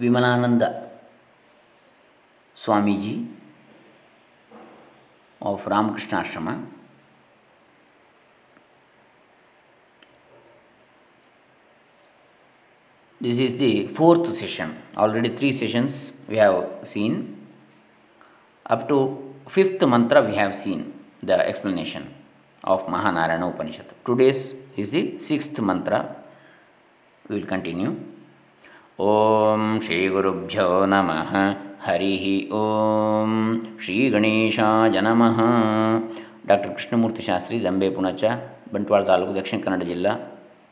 Vimalananda Swamiji of Ramakrishna Ashrama This is the fourth session. Already three sessions we have seen. Up to fifth mantra we have seen the explanation of Mahanarayana Upanishad. Today's is the sixth mantra. We will continue. ಓಂ ಶ್ರೀ ಗುರುಭ್ಯೋ ನಮಃ ಹರಿ ಓಂ ಶ್ರೀ ಗಣೇಶಾಯ ನಮಃ doctor Krishnamurthy Shastri Dambe Punacha Bantwal taluk Dakshina Kannada ಜಿಲ್ಲಾ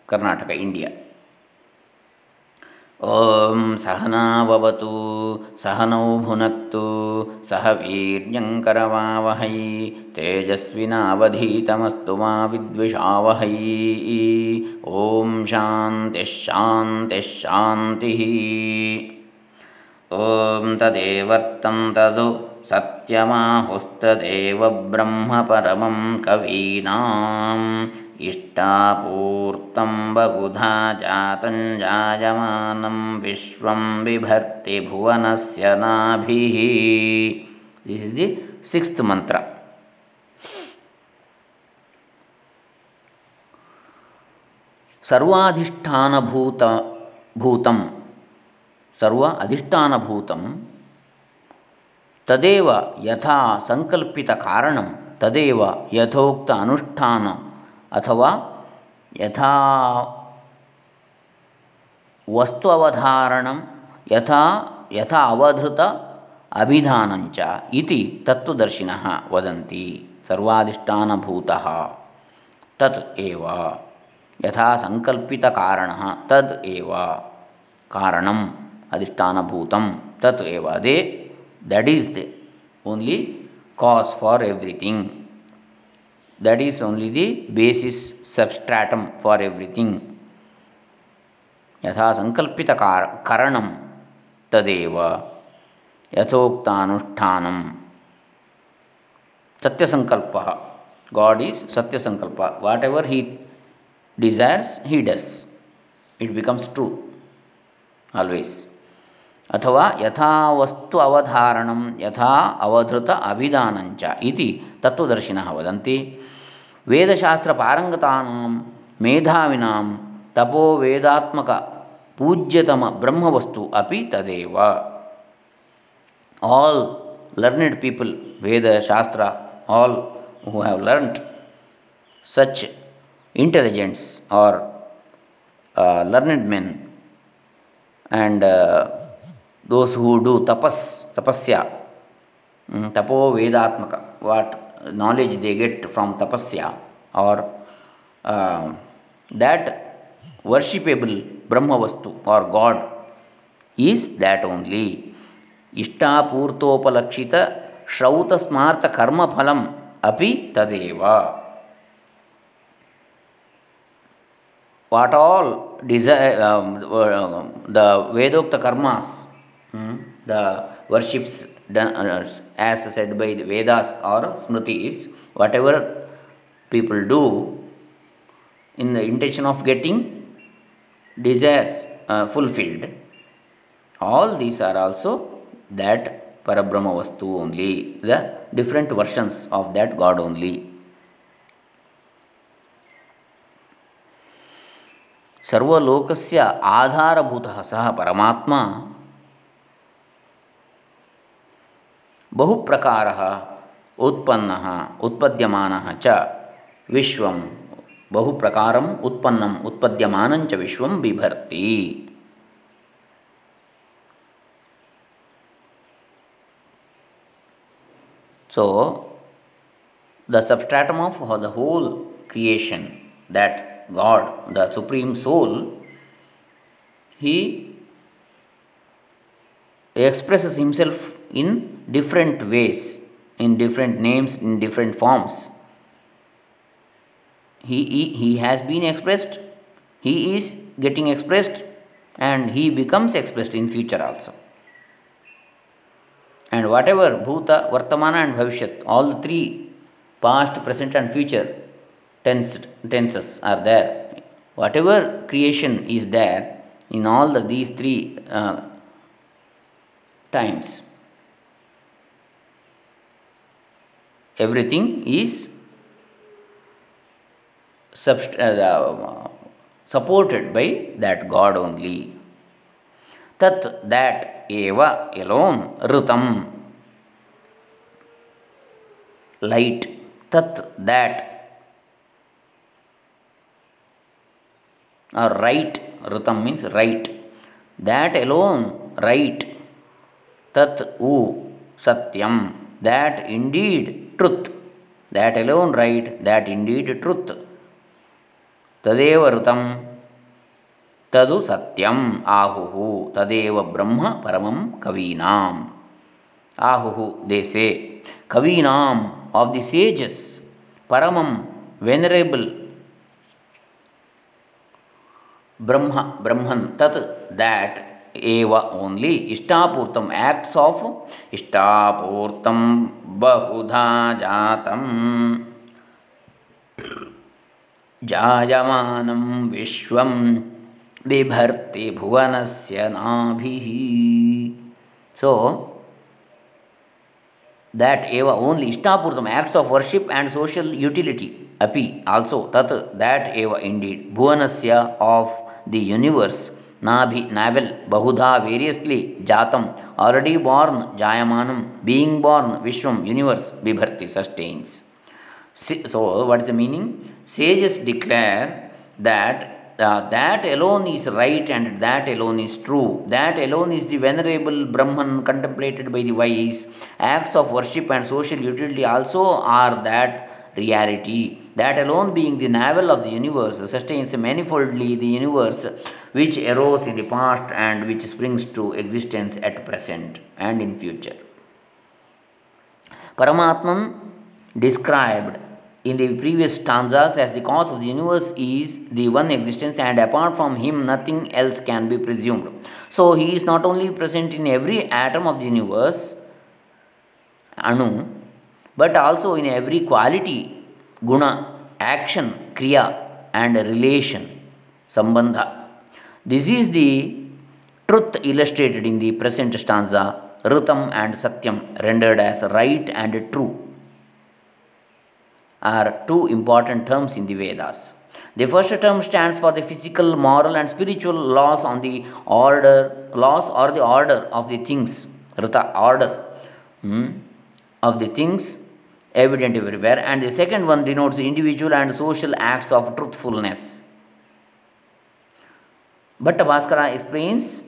Karnataka India ॐ सहनाववतु सहनौ भुनक्तु सह सहवीर्यङ्करमावहै तेजस्विनावधीतमस्तु मा विद्विषावहै। ॐ शान्तिश्शान्तिश्शान्तिः ॐ तदेवर्तं तदु सत्यमाहुस्तदेव ब्रह्मपरमं कवीनाम्। इष्टापूर्तं बहुधा जातं जायमानं विश्वं बिभर्ति भुवनस्य नाभिः दिस् इस् दि सिक्स्त् मन्त्र सर्वाधिष्ठानभूत भूतं सर्व अधिष्ठानभूतं तदेव यथा सङ्कल्पितकारणं तदेव यथोक्त अनुष्ठान ಅಥವಾ ಯಥಾ ವಸ್ತು ಅವಧಾರಣಂ ಯಥಾ ಯಥಾ ಅವಧೃತ ಅಭಿಧಾನಂಚ ಇತಿ ತತ್ವದರ್ಶಿನ ವದಂತಿ ಸರ್ವಾಧಿಷ್ಠಾನಭೂತ ತತ್ ಏವ ಯಥಾ ಸಂಕಲ್ಪಿತ ಕಾರಣ ತದ್ ಏವ ಕಾರಣಂ ಅಧಿಷ್ಠಾನಭೂತಂ ತತ್ ಏವ ಅದೇ that is the only cause for everything that is only the basis substratum for everything ಯಥಾ ಸಂಕಲ್ಪಿತ ಕಾರ ಕರಣಂ ತದೇವ ಯಥೋಕ್ತಾನುಷ್ಠಾನಂ ಸತ್ಯಸಂಕಲ್ಪ ಗಾಡ್ ಈಸ್ ಸತ್ಯಸಂಕಲ್ಪ whatever he desires he does it becomes true always ಅಥವಾ ಯಥಾ ವಸ್ತು ಅವಧಾರಣಂ ಯಥಾ ಅವಧೃತ ಅಭಿಧಾನಂಚ ಇತಿ ತತ್ವದರ್ಶಿನಃ ವದಂತಿ ವೇದಶಾಸ್ತ್ರಪಾರಂಗತಾನಾಂ ಮೇಧಾವಿನಾಂ ತಪೋ ವೇದಾತ್ಮಕ ಪೂಜ್ಯತಮ ಬ್ರಹ್ಮವಸ್ತು ಅಪಿ ತದೇವ ಆಲ್ ಲರ್ನೆಡ್ ಪೀಪಲ್ ವೇದ ಶಾಸ್ತ್ರ all who have learned such intelligents are learned men and those who do tapas tapasya mm, tapo vedatmaka what knowledge they get from tapasya or uh, that worshipable brahma vastu or god is that only ಇಷ್ಟಾಪೂರ್ತೋಪಲಕ್ಷಿತ ಶ್ರೌತ ಸ್ಮಾರ್ತ ಕರ್ಮಫಲಂ ಅಪಿ ತದೇವ what all ಡಿಸೈ the ವೇದೋಕ್ತ karmas Hmm? the worships done uh, as said by the Vedas or Smritis, whatever people do in the intention of getting desires uh, fulfilled, all these are also that Parabrahma Vastu only, the different versions of that God only. ಸರ್ವಲೋಕಸ್ಯ ಆಧಾರಭೂತಃ ಸಹ ಪರಮಾತ್ಮ बहु प्रकार उत्पन्न उत्पद्यम च विश्व बहु प्रकार उत्पन्न उत्पद्यम च विश्व बिहर्ति so the substratum of the whole creation that God the supreme soul he express himself in different ways, in different names, in different forms. He, he, he has been expressed, he is getting expressed, and he becomes expressed in future also. And whatever Bhuta, Vartamana, and Bhavishyat, all the three past, present, and future tense, tenses are there whatever creation is there in all the, these three uh, times, everything is subst- uh, supported by that God only. Tat, that, eva, alone, ritam, light, tat, that, or right, ritam means right, that alone, right, tat, u, satyam, that indeed truth that alone right that indeed truth ತದೇವ ಋತಂ ತದು ಸತ್ಯಂ ಆಹುಹು ತದೇವ ಬ್ರಹ್ಮ ಪರಮಂ ಕವೀನಾಂ ಆಹುಹು ದೇಸೆ ಕವೀನಾಂ ಆಫ್ ದಿ ಸೇಜಸ್ ಪರಮಂ ವೆನರೇಬಲ್ ಬ್ರಹ್ಮ ಬ್ರಹ್ಮನ್ ತತ್ ದ್ಯಾಟ್ एव ओनली इष्टापूर्तम एक्ट्स ऑफ़ इष्टापूर्तम बहुधा ishtapurtam acts of worship and social utility api also tat that eva indeed bhuvanasya of the universe jatam already born jayamanam being born vishwam universe bibharti sustains so, what is the meaning? Sages declare that uh, that alone is right and that alone is true. That alone is the venerable Brahman contemplated by the wise. Acts of worship and social utility also are that reality. That alone being the navel of the universe sustains manifoldly the universe which arose in the past and which springs to existence at present and in future. Paramatman described in the previous stanzas as the cause of the universe is the one existence and apart from him nothing else can be presumed so he is not only present in every atom of the universe anu but also in every quality guna action kriya and relation sambandha this is the truth illustrated in the present stanza ritam and satyam rendered as right and true. Are two important terms in the Vedas. The first term stands for the physical, moral, and spiritual laws on the order, laws or the order of the things, rita order hmm, of the things evident everywhere, and the second one denotes individual and social acts of truthfulness. Bhatta Bhaskara explains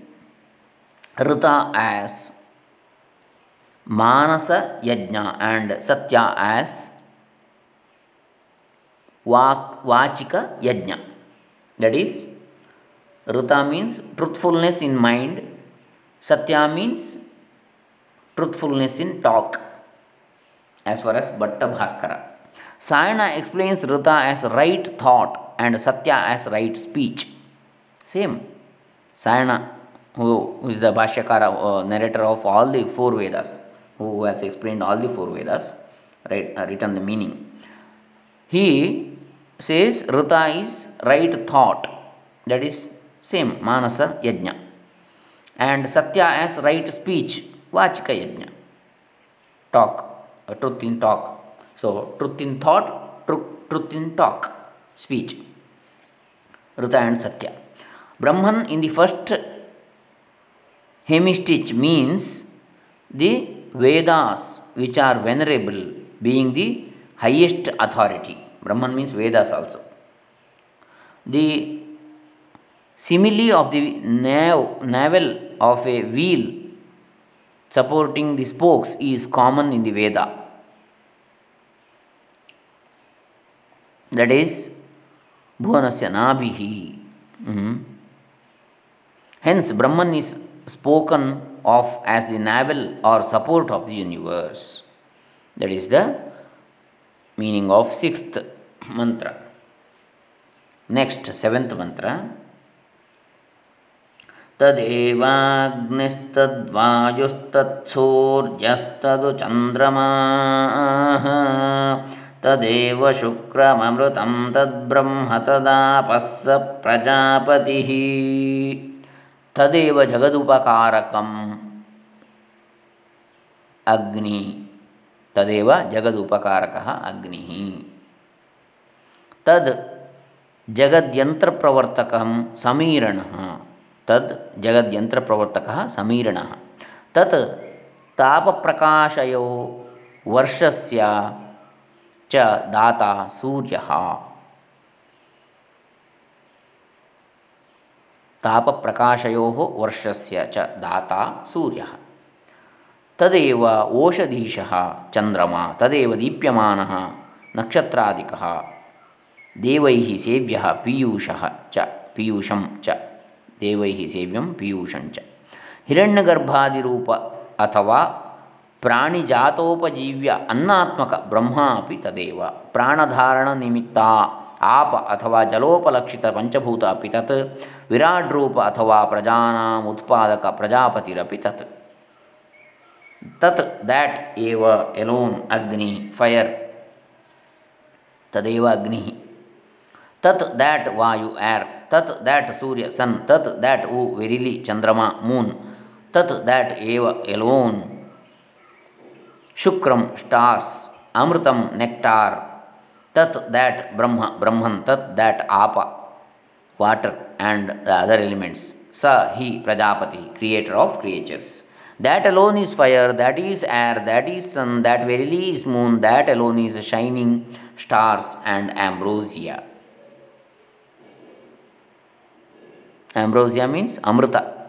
Rita as Manasa Yajna and Satya as Vachika Yajna. That is, Rita means truthfulness in mind, Satya means truthfulness in talk, as far as Bhatta Bhaskara. Sayana explains Rita as right thought and Satya as right speech. Same. Sayana, who is the Bhashyakara, uh, narrator of all the four Vedas, who has explained all the four Vedas, right, uh, written the meaning. He says Rita is right thought, that is same Manasa Yajna, and Satya as right speech, Vachika Yajna, talk, uh, truth in talk. So, truth in thought, truth, in talk, speech, Rita and Satya. Brahman in the first hemistich means the Vedas which are venerable, being the highest authority Brahman means Vedas also. The simile of the nav, navel of a wheel supporting the spokes is common in the Veda. That is ಭುವನಸ್ಯ Nabhi hence Brahman is spoken of as the navel or support of the universe that is the meaning of sixth mantra next seventh mantra तदेवाग्निस्तद्वायुस्तत्सूर्यस्तदु चन्द्रमाः तदेव शुक्रममृतं तद्ब्रह्म तदापः स प्रजापतिः तदेव जगदुपकारकम् अग्नि तदेव जगदुपकारकः अग्निः तद् जगद्यन्त्रप्रवर्तकं समीरणः तद् जगद्यन्त्रप्रवर्तकः समीरणः तत् तापप्रकाशयो वर्षस्य च दाता सूर्यः। तापप्रकाशयोः वर्षस्य च दाता सूर्यः। तदेव ओषधीशः चन्द्रमा, तदेव दीप्यमानः नक्षत्रादिकः। देवैः सेव्यः पीयूषः च, पीयूषं च। देवैः सेव्यं पीयूषं च। अथवा प्राणिजातोपजीव्य अन्नात्मक ब्रह्म अपि तदेव प्राणधारणनिमित्त आप अथवा जलोपलक्षित पंचभूत अपि तत् विराट रूप अथवा प्रजानाम् उत्पादक प्रजापतिरपि तत् तत् दैट एव एलोन अग्नि फायर तदेव अग्नि तत् दैट वायु एयर तत् दैट सूर्य सन तत् दैट ओ वेरिली चंद्रमा मून तत् दैट एव एलोन शुक्रम स्टार्स अमृतम नेक्टार तत् दैट ब्रह्म ब्रह्मन तत् दैट आप water and the other elements स ही Prajapati creator of creatures that alone is fire, that is air, that is sun, that verily is moon, that alone is shining stars and ambrosia. Ambrosia means amrita,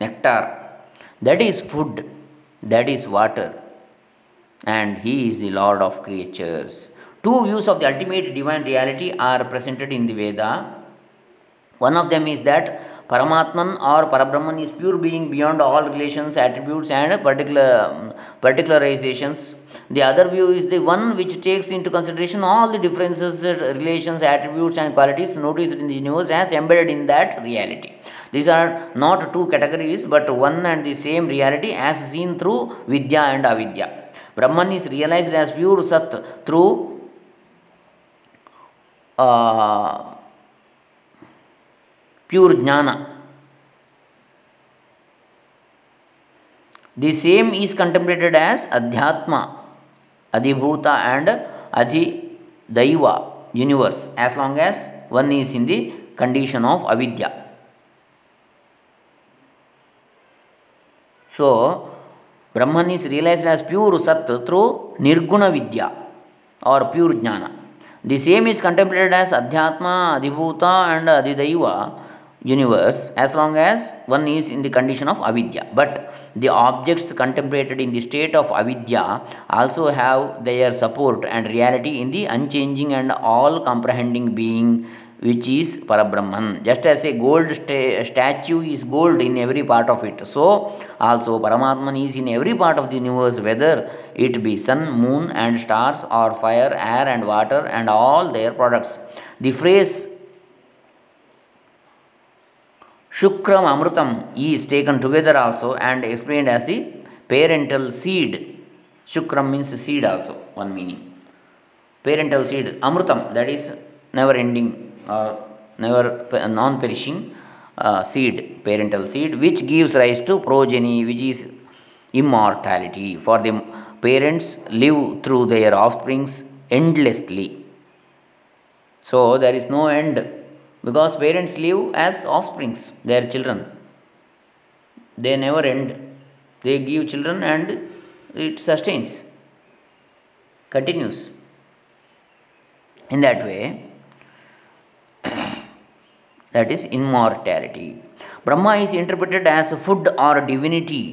nectar. That is food, that is water, and He is the Lord of creatures. Two views of the ultimate divine reality are presented in the Veda. One of them is that Paramatman or Parabrahman is pure being beyond all relations, attributes, and particular particularizations. The other view is the one which takes into consideration all the differences, relations, attributes, and qualities noticed in the universe as embedded in that reality. These are not two categories but one and the same reality as seen through Vidya and Avidya. Brahman is realized as pure Sat through uh, pure jnana. The same is contemplated as Adhyatma, Adhibhuta, and Adhidaiva universe as long as one is in the condition of avidya. So, Brahman is realized as pure Sat through Nirguna Vidya or pure Jnana. The same is contemplated as Adhyatma, Adhibhuta, and Adhidaiva universe as long as one is in the condition of avidya but the objects contemplated in the state of avidya also have their support and reality in the unchanging and all comprehending being which is parabrahman just as a gold sta- statue is gold in every part of it so also paramatman is in every part of the universe whether it be sun moon and stars or fire air and water and all their products the phrase Shukram Amrutam is taken together also and explained as the parental seed. Shukram means seed also, one meaning. Parental seed, Amrutam, that is never ending or never non perishing uh, seed, parental seed, which gives rise to progeny, which is immortality. For the parents live through their offsprings endlessly. So there is no end because parents live as offsprings their children they never end they give children and it sustains continues in that way that is immortality brahma is interpreted as food or divinity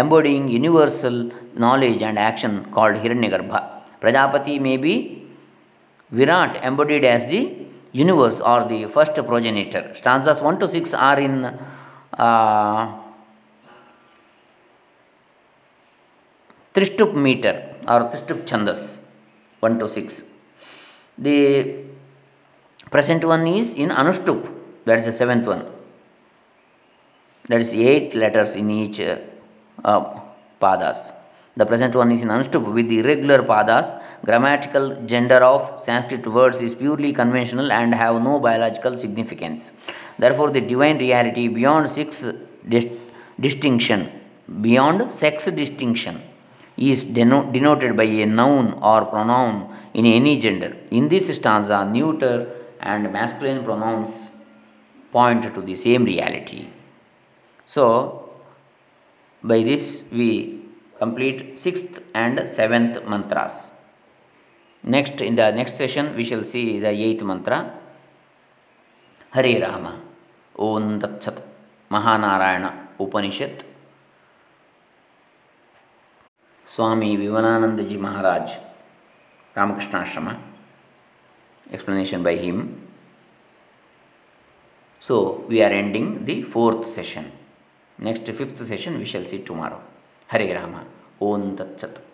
embodying universal knowledge and action called hiranyagarbha prajapati may be virat embodied as the universe or the first progenitor. Stanzas 1 to 6 are in uh, Trishtup meter or Trishtup Chandas 1 to 6. The present one is in Anushtup, that is the seventh one. That is eight letters in each uh, padas. The present one is in Anushtup with the irregular padas. Grammatical gender of Sanskrit words is purely conventional and have no biological significance. Therefore, the divine reality beyond dis- distinction, beyond sex distinction, is deno- denoted by a noun or pronoun in any gender. In this stanza, neuter and masculine pronouns point to the same reality. So, by this we complete sixth and seventh mantras. Next, in the next session, we shall see the eighth mantra Hare Rama. Om Tat Sat Mahanarayana Upanishad Swami Vimalanandaji Maharaj Ramakrishna Ashrama explanation by him. So, we are ending the fourth session. Next, fifth session, we shall see tomorrow. Hare Rama. Om Tat Sat.